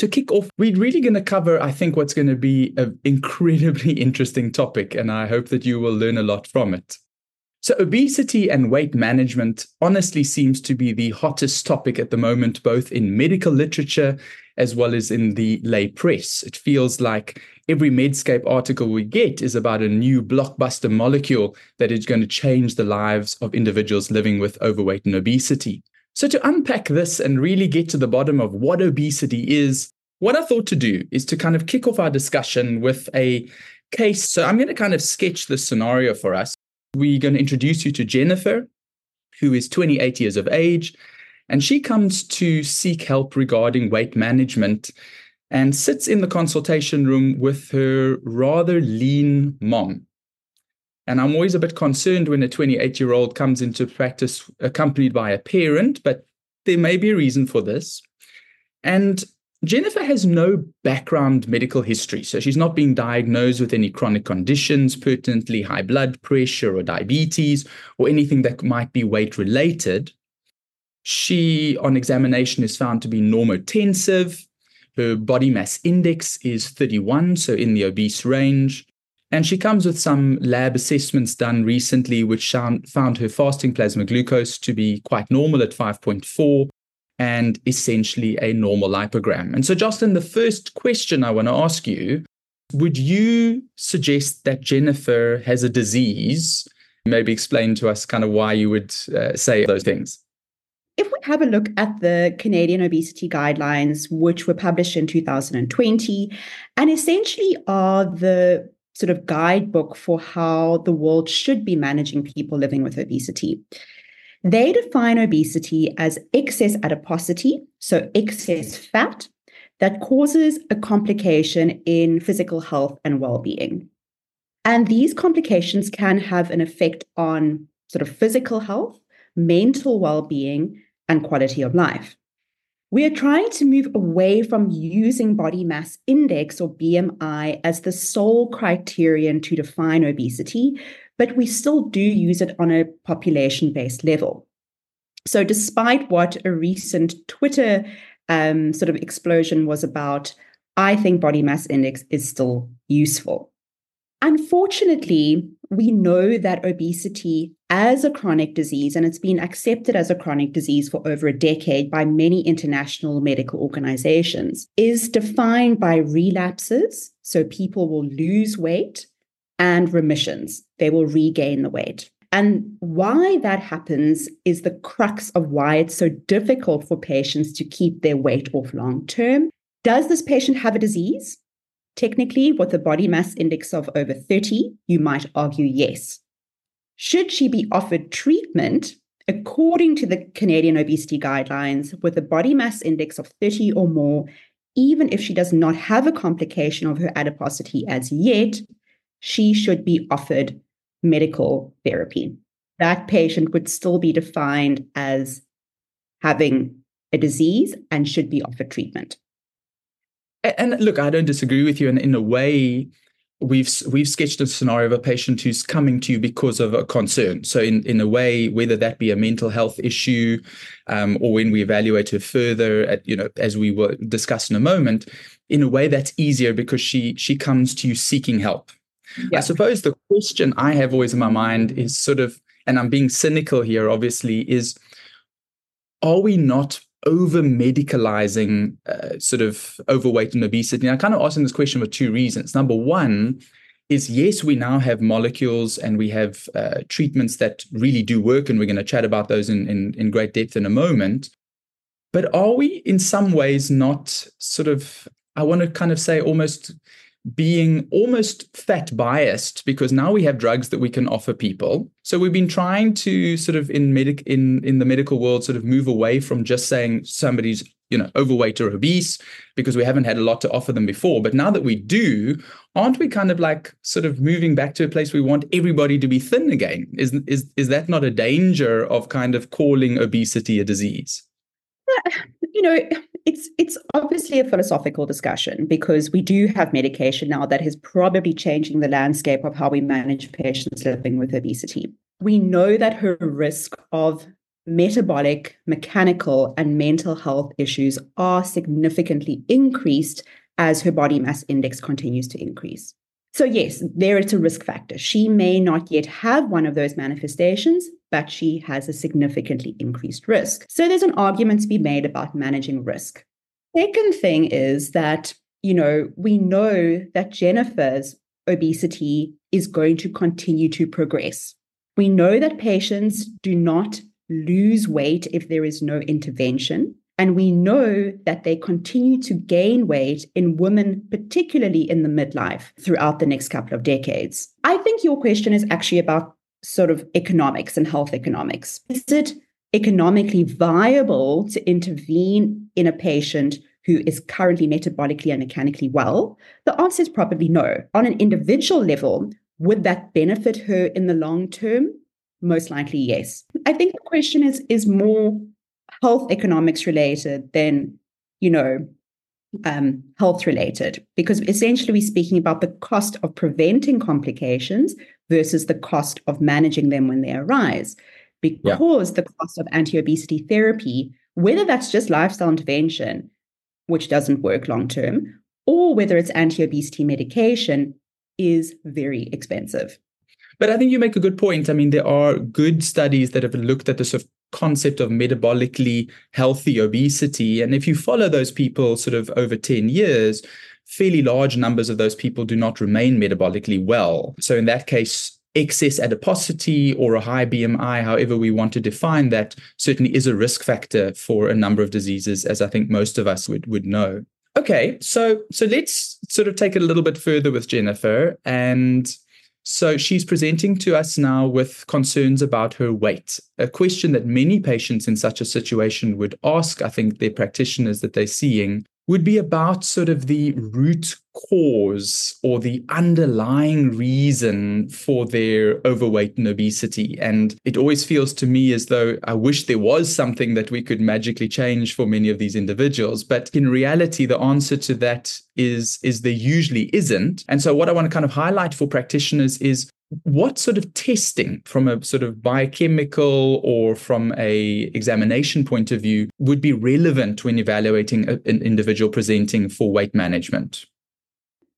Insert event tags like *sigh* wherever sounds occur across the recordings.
to kick off, we're really going to cover, I think, what's going to be an incredibly *laughs* interesting topic. And I hope that you will learn a lot from it. So, obesity and weight management honestly seems to be the hottest topic at the moment, both in medical literature as well as in the lay press. It feels like every Medscape article we get is about a new blockbuster molecule that is going to change the lives of individuals living with overweight and obesity. So, to unpack this and really get to the bottom of what obesity is, what I thought to do is to kind of kick off our discussion with a case. So, I'm going to kind of sketch the scenario for us. We're going to introduce you to Jennifer, who is 28 years of age, and she comes to seek help regarding weight management and sits in the consultation room with her rather lean mom. And I'm always a bit concerned when a 28 year old comes into practice accompanied by a parent, but there may be a reason for this. And Jennifer has no background medical history, so she's not being diagnosed with any chronic conditions, pertinently high blood pressure or diabetes, or anything that might be weight related. She, on examination, is found to be normotensive. Her body mass index is 31, so in the obese range. And she comes with some lab assessments done recently, which found her fasting plasma glucose to be quite normal at 5.4 and essentially a normal lipogram. And so, Jocelyn, the first question I want to ask you would you suggest that Jennifer has a disease? Maybe explain to us kind of why you would uh, say those things. If we have a look at the Canadian obesity guidelines, which were published in 2020, and essentially are the sort of guidebook for how the world should be managing people living with obesity. They define obesity as excess adiposity, so excess fat, that causes a complication in physical health and well being. And these complications can have an effect on sort of physical health, mental well being, and quality of life. We are trying to move away from using body mass index or BMI as the sole criterion to define obesity but we still do use it on a population based level. So, despite what a recent Twitter um, sort of explosion was about, I think body mass index is still useful. Unfortunately, we know that obesity as a chronic disease, and it's been accepted as a chronic disease for over a decade by many international medical organizations, is defined by relapses. So people will lose weight and remissions. They will regain the weight. And why that happens is the crux of why it's so difficult for patients to keep their weight off long term. Does this patient have a disease? Technically, with a body mass index of over 30, you might argue yes. Should she be offered treatment according to the Canadian obesity guidelines with a body mass index of 30 or more, even if she does not have a complication of her adiposity as yet, she should be offered medical therapy. That patient would still be defined as having a disease and should be offered treatment. And look, I don't disagree with you. And in a way, we've we've sketched a scenario of a patient who's coming to you because of a concern. So in in a way, whether that be a mental health issue, um, or when we evaluate her further, at you know, as we will discuss in a moment, in a way that's easier because she she comes to you seeking help. Yeah. I suppose the question I have always in my mind is sort of, and I'm being cynical here, obviously, is are we not over medicalizing uh, sort of overweight and obesity? And I kind of asking this question for two reasons. Number one is yes, we now have molecules and we have uh, treatments that really do work, and we're going to chat about those in, in, in great depth in a moment. But are we in some ways not sort of, I want to kind of say almost being almost fat biased because now we have drugs that we can offer people. So we've been trying to sort of in medic in in the medical world sort of move away from just saying somebody's you know overweight or obese because we haven't had a lot to offer them before. But now that we do, aren't we kind of like sort of moving back to a place we want everybody to be thin again? Is is is that not a danger of kind of calling obesity a disease? Uh, you know, it's it's obviously a philosophical discussion because we do have medication now that is probably changing the landscape of how we manage patients living with obesity. We know that her risk of metabolic, mechanical, and mental health issues are significantly increased as her body mass index continues to increase. So, yes, there it's a risk factor. She may not yet have one of those manifestations, but she has a significantly increased risk. So, there's an argument to be made about managing risk. Second thing is that, you know, we know that Jennifer's obesity is going to continue to progress. We know that patients do not lose weight if there is no intervention. And we know that they continue to gain weight in women, particularly in the midlife, throughout the next couple of decades. I think your question is actually about sort of economics and health economics. Is it economically viable to intervene in a patient who is currently metabolically and mechanically well? The answer is probably no. On an individual level, would that benefit her in the long term? Most likely, yes. I think the question is is more health economics related than, you know, um, health related, because essentially we're speaking about the cost of preventing complications versus the cost of managing them when they arise. Because yeah. the cost of anti obesity therapy, whether that's just lifestyle intervention, which doesn't work long term, or whether it's anti obesity medication, is very expensive. But I think you make a good point. I mean, there are good studies that have looked at the sort of concept of metabolically healthy obesity. And if you follow those people sort of over 10 years, fairly large numbers of those people do not remain metabolically well. So in that case, excess adiposity or a high BMI, however we want to define that, certainly is a risk factor for a number of diseases, as I think most of us would, would know. Okay, so so let's sort of take it a little bit further with Jennifer and so she's presenting to us now with concerns about her weight, a question that many patients in such a situation would ask, I think, their practitioners that they're seeing would be about sort of the root cause or the underlying reason for their overweight and obesity. And it always feels to me as though I wish there was something that we could magically change for many of these individuals. But in reality, the answer to that is, is there usually isn't. And so what I want to kind of highlight for practitioners is what sort of testing from a sort of biochemical or from a examination point of view would be relevant when evaluating a, an individual presenting for weight management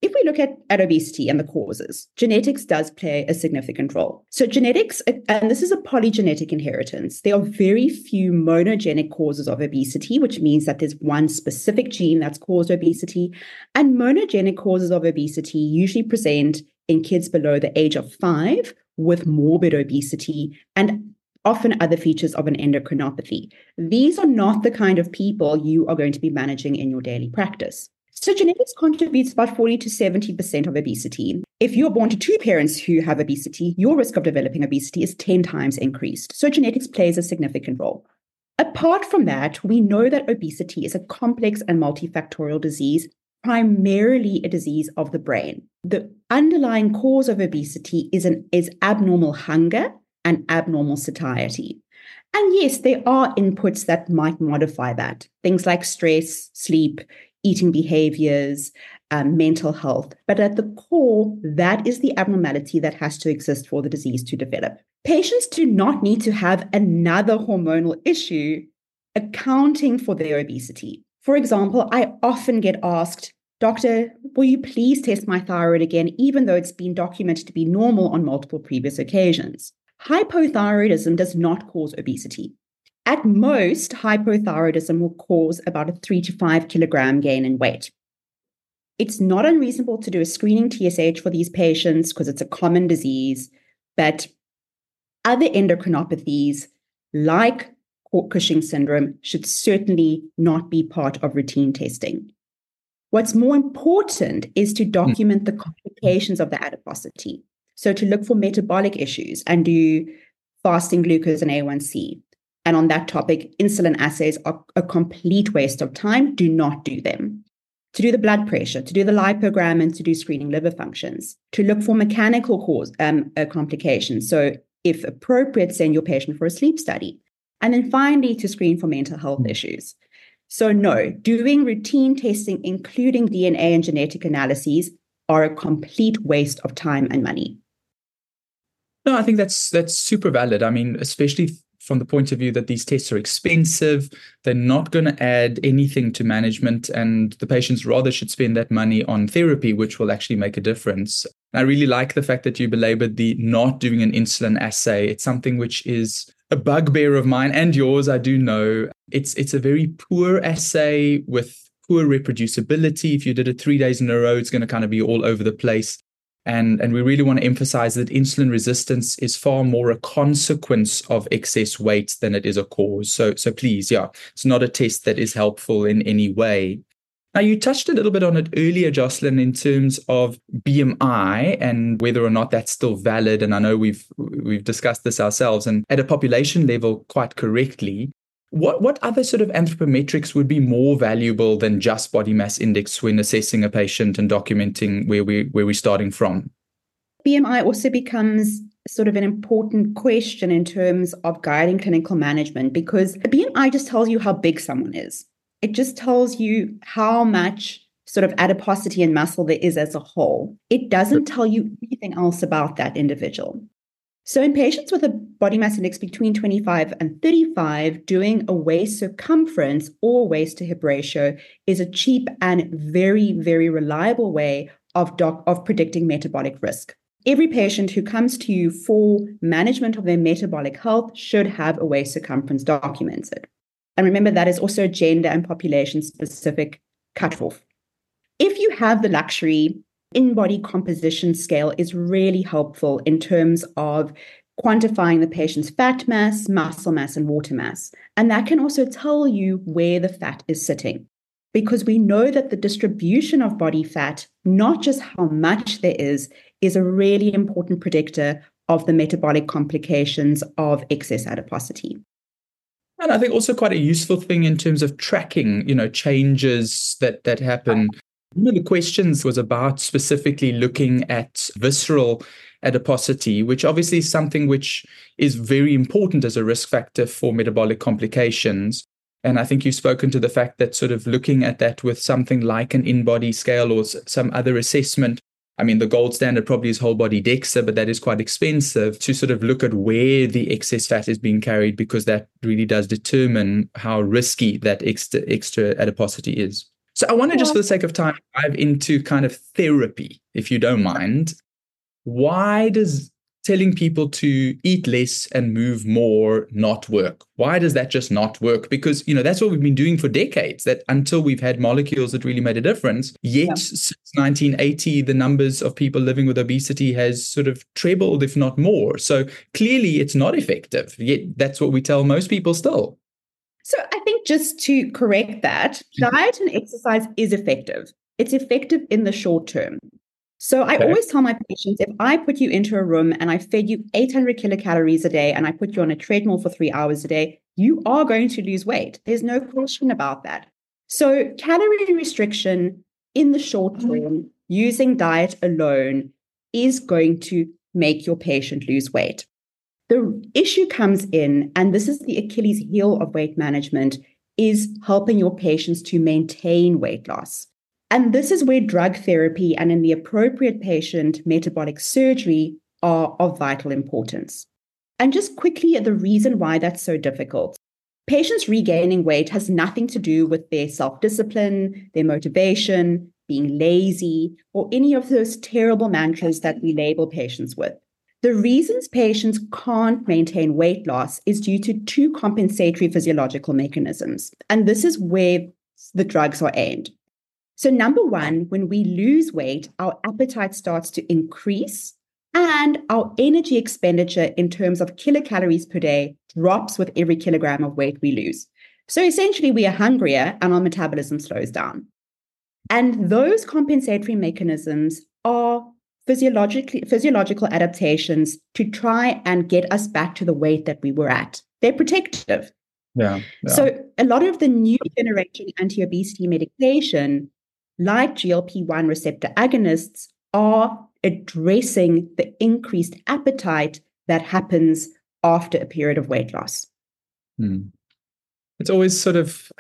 if we look at, at obesity and the causes, genetics does play a significant role. So, genetics, uh, and this is a polygenetic inheritance, there are very few monogenic causes of obesity, which means that there's one specific gene that's caused obesity. And monogenic causes of obesity usually present in kids below the age of five with morbid obesity and often other features of an endocrinopathy. These are not the kind of people you are going to be managing in your daily practice. So, genetics contributes about 40 to 70% of obesity. If you're born to two parents who have obesity, your risk of developing obesity is 10 times increased. So, genetics plays a significant role. Apart from that, we know that obesity is a complex and multifactorial disease primarily a disease of the brain. The underlying cause of obesity is, an, is abnormal hunger and abnormal satiety. And yes, there are inputs that might modify that. Things like stress, sleep, eating behaviors, um, mental health. But at the core, that is the abnormality that has to exist for the disease to develop. Patients do not need to have another hormonal issue accounting for their obesity. For example, I often get asked, Doctor, will you please test my thyroid again, even though it's been documented to be normal on multiple previous occasions? Hypothyroidism does not cause obesity. At most, hypothyroidism will cause about a three to five kilogram gain in weight. It's not unreasonable to do a screening TSH for these patients because it's a common disease, but other endocrinopathies like Cushing syndrome should certainly not be part of routine testing. What's more important is to document the complications of the adiposity. So to look for metabolic issues and do fasting glucose and A1C. And on that topic, insulin assays are a complete waste of time. Do not do them. To do the blood pressure, to do the lipogram, and to do screening liver functions. To look for mechanical cause um, uh, complications. So, if appropriate, send your patient for a sleep study. And then finally, to screen for mental health hmm. issues. So, no, doing routine testing, including DNA and genetic analyses, are a complete waste of time and money. No, I think that's that's super valid. I mean, especially from the point of view that these tests are expensive. They're not going to add anything to management, and the patients rather should spend that money on therapy, which will actually make a difference. I really like the fact that you belabored the not doing an insulin assay. It's something which is a bugbear of mine and yours, I do know. It's it's a very poor assay with poor reproducibility. If you did it three days in a row, it's going to kind of be all over the place. And, and we really want to emphasize that insulin resistance is far more a consequence of excess weight than it is a cause. So, so please, yeah, it's not a test that is helpful in any way. Now, you touched a little bit on it earlier, Jocelyn, in terms of BMI and whether or not that's still valid. And I know we've we've discussed this ourselves, and at a population level, quite correctly. What what other sort of anthropometrics would be more valuable than just body mass index when assessing a patient and documenting where we where we're starting from? BMI also becomes sort of an important question in terms of guiding clinical management because BMI just tells you how big someone is. It just tells you how much sort of adiposity and muscle there is as a whole. It doesn't tell you anything else about that individual. So, in patients with a body mass index between 25 and 35, doing a waist circumference or waist to hip ratio is a cheap and very, very reliable way of, doc- of predicting metabolic risk. Every patient who comes to you for management of their metabolic health should have a waist circumference documented. And remember, that is also gender and population specific cutoff. If you have the luxury in body composition scale is really helpful in terms of quantifying the patient's fat mass, muscle mass, and water mass. And that can also tell you where the fat is sitting. Because we know that the distribution of body fat, not just how much there is, is a really important predictor of the metabolic complications of excess adiposity. And I think also quite a useful thing in terms of tracking, you know, changes that that happen one of the questions was about specifically looking at visceral adiposity, which obviously is something which is very important as a risk factor for metabolic complications. And I think you've spoken to the fact that sort of looking at that with something like an InBody scale or some other assessment. I mean, the gold standard probably is whole body DEXA, but that is quite expensive to sort of look at where the excess fat is being carried because that really does determine how risky that extra, extra adiposity is. So I want to just, for the sake of time, dive into kind of therapy, if you don't mind. Why does telling people to eat less and move more not work? Why does that just not work? Because, you know, that's what we've been doing for decades, that until we've had molecules that really made a difference. Yet yeah. since 1980, the numbers of people living with obesity has sort of trebled, if not more. So clearly it's not effective. Yet that's what we tell most people still. So I think just to correct that, mm-hmm. diet and exercise is effective. It's effective in the short term. So I okay. always tell my patients if I put you into a room and I fed you 800 kilocalories a day and I put you on a treadmill for three hours a day, you are going to lose weight. There's no question about that. So calorie restriction in the short mm-hmm. term using diet alone is going to make your patient lose weight. The issue comes in, and this is the Achilles heel of weight management, is helping your patients to maintain weight loss. And this is where drug therapy and in the appropriate patient, metabolic surgery are of vital importance. And just quickly, the reason why that's so difficult. Patients regaining weight has nothing to do with their self discipline, their motivation, being lazy, or any of those terrible mantras that we label patients with. The reasons patients can't maintain weight loss is due to two compensatory physiological mechanisms. And this is where the drugs are aimed. So, number one, when we lose weight, our appetite starts to increase and our energy expenditure in terms of kilocalories per day drops with every kilogram of weight we lose. So, essentially, we are hungrier and our metabolism slows down. And those compensatory mechanisms are physiologically physiological adaptations to try and get us back to the weight that we were at. They're protective. Yeah, yeah. So a lot of the new generation anti-obesity medication, like GLP-1 receptor agonists, are addressing the increased appetite that happens after a period of weight loss. Hmm. It's always sort of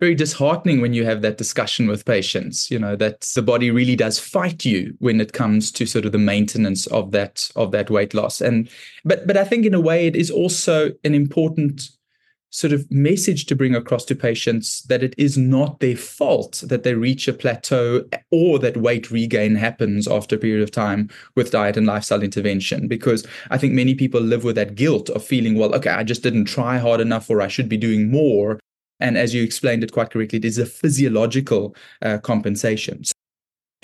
very disheartening when you have that discussion with patients you know that the body really does fight you when it comes to sort of the maintenance of that of that weight loss and but but i think in a way it is also an important sort of message to bring across to patients that it is not their fault that they reach a plateau or that weight regain happens after a period of time with diet and lifestyle intervention because i think many people live with that guilt of feeling well okay i just didn't try hard enough or i should be doing more and as you explained it quite correctly, it is a physiological uh, compensation.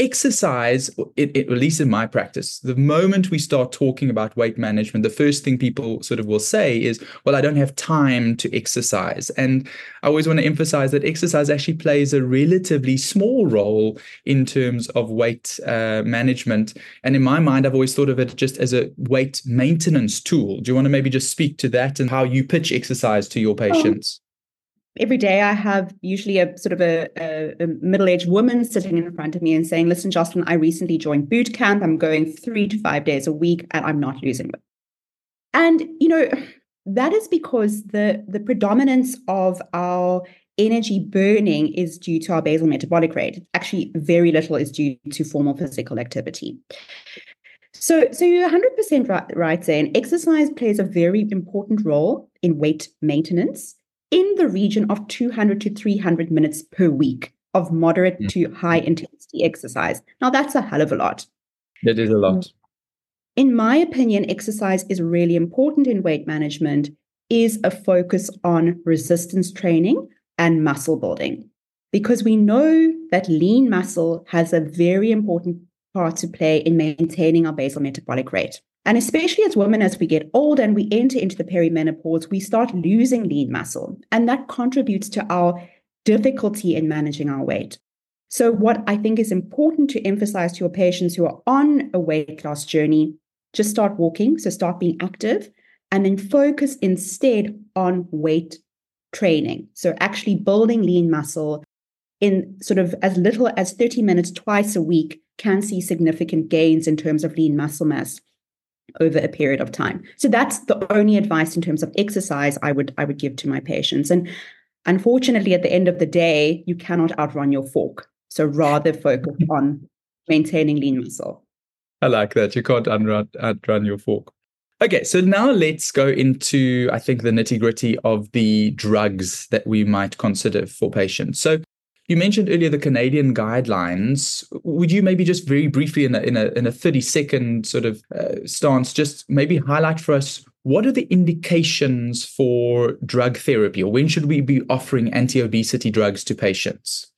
Exercise, it, it, at least in my practice, the moment we start talking about weight management, the first thing people sort of will say is, well, I don't have time to exercise. And I always want to emphasize that exercise actually plays a relatively small role in terms of weight uh, management. And in my mind, I've always thought of it just as a weight maintenance tool. Do you want to maybe just speak to that and how you pitch exercise to your patients? Every day I have usually a sort of a, a, a, middle-aged woman sitting in front of me and saying, listen, Jocelyn, I recently joined boot camp. I'm going three to five days a week and I'm not losing weight. And, you know, that is because the, the predominance of our energy burning is due to our basal metabolic rate. Actually, very little is due to formal physical activity. So, so you're 100% right, right, Zane. Exercise plays a very important role in weight maintenance in the region of 200 to 300 minutes per week of moderate mm. to high intensity exercise. Now, that's a hell of a lot. That is a lot. In my opinion, exercise is really important in weight management, is a focus on resistance training and muscle building. Because we know that lean muscle has a very important part to play in maintaining our basal metabolic rate. And especially as women, as we get older and we enter into the perimenopause, we start losing lean muscle. And that contributes to our difficulty in managing our weight. So, what I think is important to emphasize to your patients who are on a weight loss journey, just start walking. So, start being active and then focus instead on weight training. So, actually building lean muscle in sort of as little as 30 minutes twice a week can see significant gains in terms of lean muscle mass over a period of time. So that's the only advice in terms of exercise I would I would give to my patients. And unfortunately, at the end of the day, you cannot outrun your fork. So rather focus *laughs* on maintaining lean muscle. I like that. You can't outrun, outrun your fork. Okay, so now let's go into, I think, the nitty gritty of the drugs that we might consider for patients. So, you mentioned earlier the Canadian guidelines. Would you maybe just very briefly, in a in a, in a thirty second sort of uh, stance, just maybe highlight for us what are the indications for drug therapy, or when should we be offering anti obesity drugs to patients?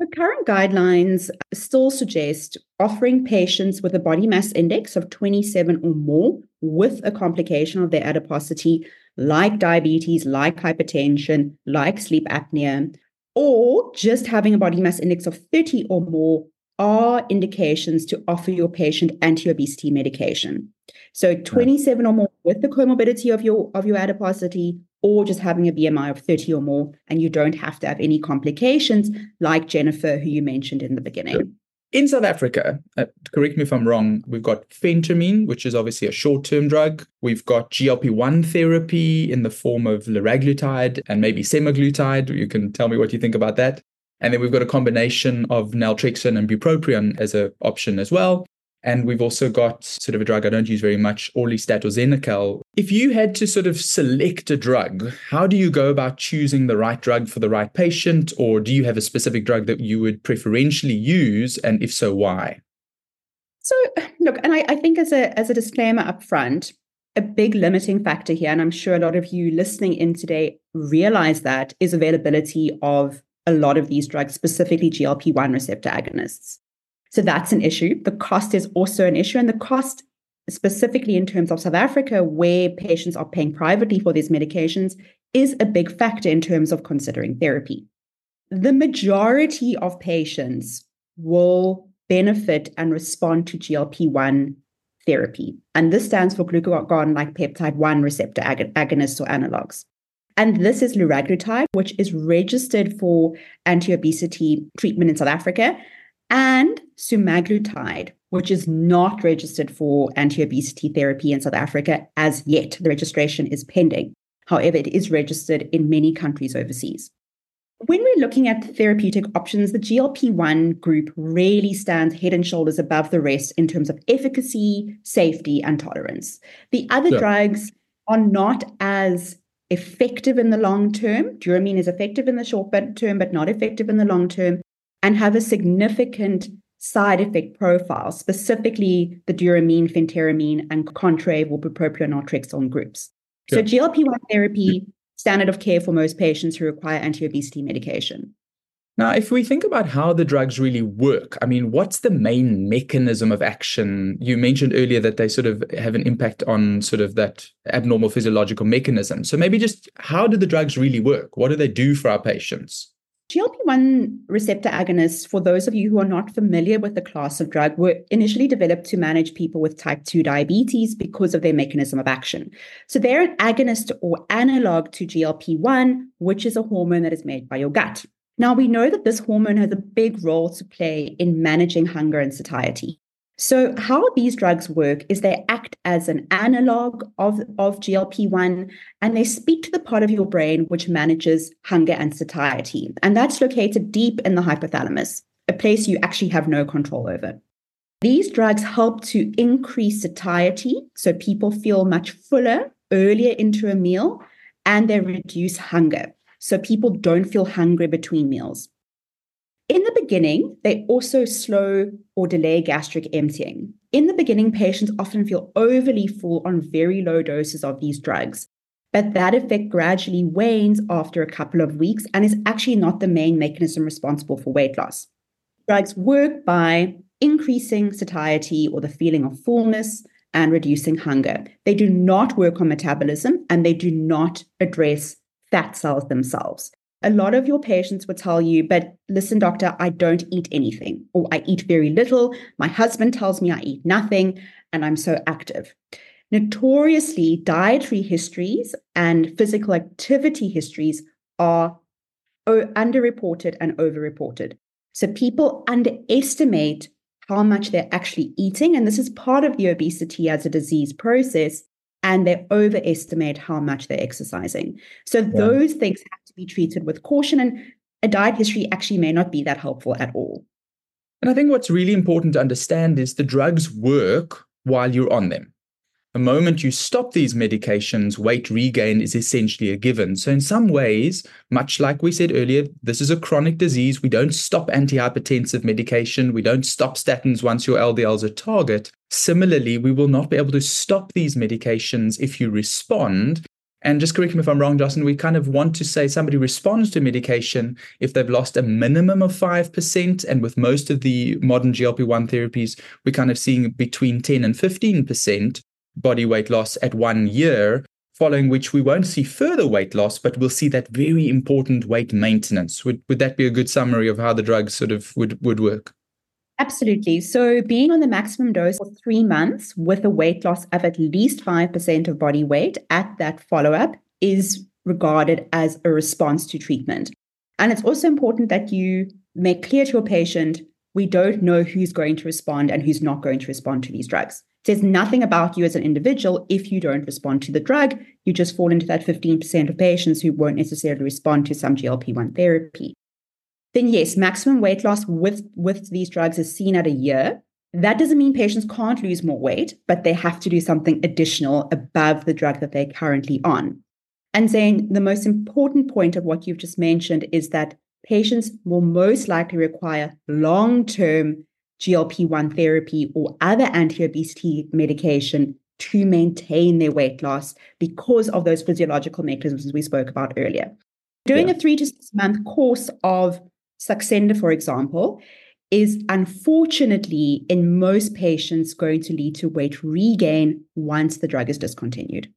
The current guidelines still suggest offering patients with a body mass index of 27 or more with a complication of their adiposity, like diabetes, like hypertension, like sleep apnea, or just having a body mass index of 30 or more are indications to offer your patient anti-obesity medication. So 27 or more with the comorbidity of your of your adiposity or just having a BMI of 30 or more and you don't have to have any complications like Jennifer who you mentioned in the beginning. In South Africa, uh, correct me if I'm wrong, we've got phentermine, which is obviously a short term drug. We've got GLP 1 therapy in the form of liraglutide and maybe semaglutide. You can tell me what you think about that. And then we've got a combination of naltrexone and bupropion as an option as well. And we've also got sort of a drug I don't use very much, Orlistat or Xenical. If you had to sort of select a drug, how do you go about choosing the right drug for the right patient? Or do you have a specific drug that you would preferentially use? And if so, why? So look, and I, I think as a as a disclaimer up front, a big limiting factor here, and I'm sure a lot of you listening in today realize that is availability of a lot of these drugs, specifically GLP-1 receptor agonists. So that's an issue. The cost is also an issue. And the cost, specifically in terms of South Africa, where patients are paying privately for these medications, is a big factor in terms of considering therapy. The majority of patients will benefit and respond to GLP 1 therapy. And this stands for glucagon like peptide 1 receptor ag- agonists or analogs. And this is liraglutide, which is registered for anti obesity treatment in South Africa and semaglutide, which is not registered for anti obesity therapy in South Africa as yet. The registration is pending. However, it is registered in many countries overseas. when we're looking at therapeutic options, the GLP 1 group really stands head and shoulders above the rest in terms of efficacy, safety, and tolerance. The other drugs are not as effective in the long term. Duromine is effective in the short term, but not effective in the long term, and have a significant side effect profile, specifically the duromine, phentermine, and contrave or bupropion or groups. So GLP 1 therapy standard of care for most patients who require anti obesity medication. Now, if we think about how the drugs really work, I mean, what's the main mechanism of action? You mentioned earlier that they sort of have an impact on sort of that abnormal physiological mechanism. So maybe just how do the drugs really work? What do they do for our patients? GLP 1 receptor agonists, for those of you who are not familiar with the class of drug, were initially developed to manage people with type 2 diabetes because of their mechanism of action. So they're an agonist or analog to GLP 1, which is a hormone that is made by your gut. Now, we know that this hormone has a big role to play in managing hunger and satiety. So, how these drugs work is they act as an analog of, of GLP 1 and they speak to the part of your brain which manages hunger and satiety. And that's located deep in the hypothalamus, a place you actually have no control over. These drugs help to increase satiety, so people feel much fuller earlier into a meal, and they reduce hunger, so people don't feel hungry between meals. In the beginning, they also slow or delay gastric emptying. In the beginning, patients often feel overly full on very low doses of these drugs, but that effect gradually wanes after a couple of weeks and is actually not the main mechanism responsible for weight loss. Drugs work by increasing satiety or the feeling of fullness and reducing hunger. They do not work on metabolism and they do not address fat cells themselves a lot of your patients will tell you, but listen, doctor, I don't eat anything, or I eat very little. My husband tells me I eat nothing, and I'm so active. Notoriously, dietary histories and physical activity histories are underreported and overreported. So people underestimate how much they're actually eating. And this is part of the obesity as a disease process and they overestimate how much they're exercising. So yeah. those things have to be treated with caution, and a diet history actually may not be that helpful at all. And I think what's really important to understand is the drugs work while you're on them. The moment you stop these medications, weight regain is essentially a given. So, in some ways, much like we said earlier, this is a chronic disease. We don't stop antihypertensive medication. We don't stop statins once your LDL is a target. Similarly, we will not be able to stop these medications if you respond. And just correct me if I'm wrong, Jocelyn, we kind of want to say somebody responds to medication if they've lost a minimum of 5%. And with most of the modern GLP 1 therapies, we're kind of seeing between 10 and 15% body weight loss at one year, following which we won't see further weight loss, but we'll see that very important weight maintenance. Would, would that be a good summary of how the drugs sort of would, would work? Absolutely. So, being on the maximum dose for three months with a weight loss of at least 5% of body weight at that follow up is regarded as a response to treatment. And it's also important that you make clear to your patient we don't know who's going to respond and who's not going to respond to these drugs. Says nothing about you as an individual if you don't respond to the drug. You just fall into that 15% of patients who won't necessarily respond to some GLP 1 therapy. Then, yes, maximum weight loss with, with these drugs is seen at a year. That doesn't mean patients can't lose more weight, but they have to do something additional above the drug that they're currently on. And saying the most important point of what you've just mentioned is that patients will most likely require long term GLP 1 therapy or other anti obesity medication to maintain their weight loss because of those physiological mechanisms we spoke about earlier. Doing yeah. a three to six month course of Saxenda, for example, is unfortunately in most patients going to lead to weight regain once the drug is discontinued.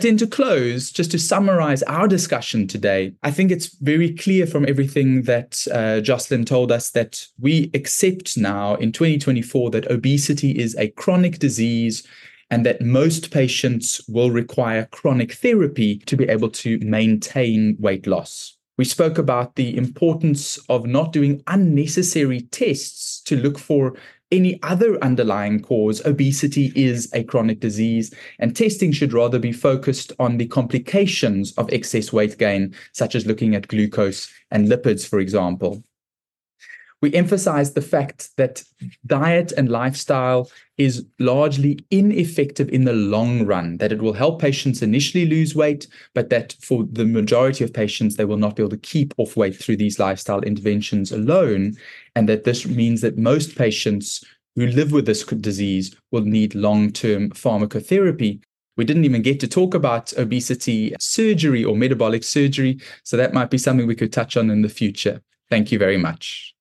Then to close, just to summarize our discussion today, I think it's very clear from everything that uh, Jocelyn told us that we accept now in 2024 that obesity is a chronic disease and that most patients will require chronic therapy to be able to maintain weight loss. We spoke about the importance of not doing unnecessary tests to look for any other underlying cause, obesity is a chronic disease, and testing should rather be focused on the complications of excess weight gain, such as looking at glucose and lipids, for example we emphasize the fact that diet and lifestyle is largely ineffective in the long run, that it will help patients initially lose weight, but that for the majority of patients, they will not be able to keep off weight through these lifestyle interventions alone. And that this means that most patients who live with this disease will need long term pharmacotherapy. We didn't even get to talk about obesity surgery or metabolic surgery. So that might be something we could touch on in the future. Thank you very much.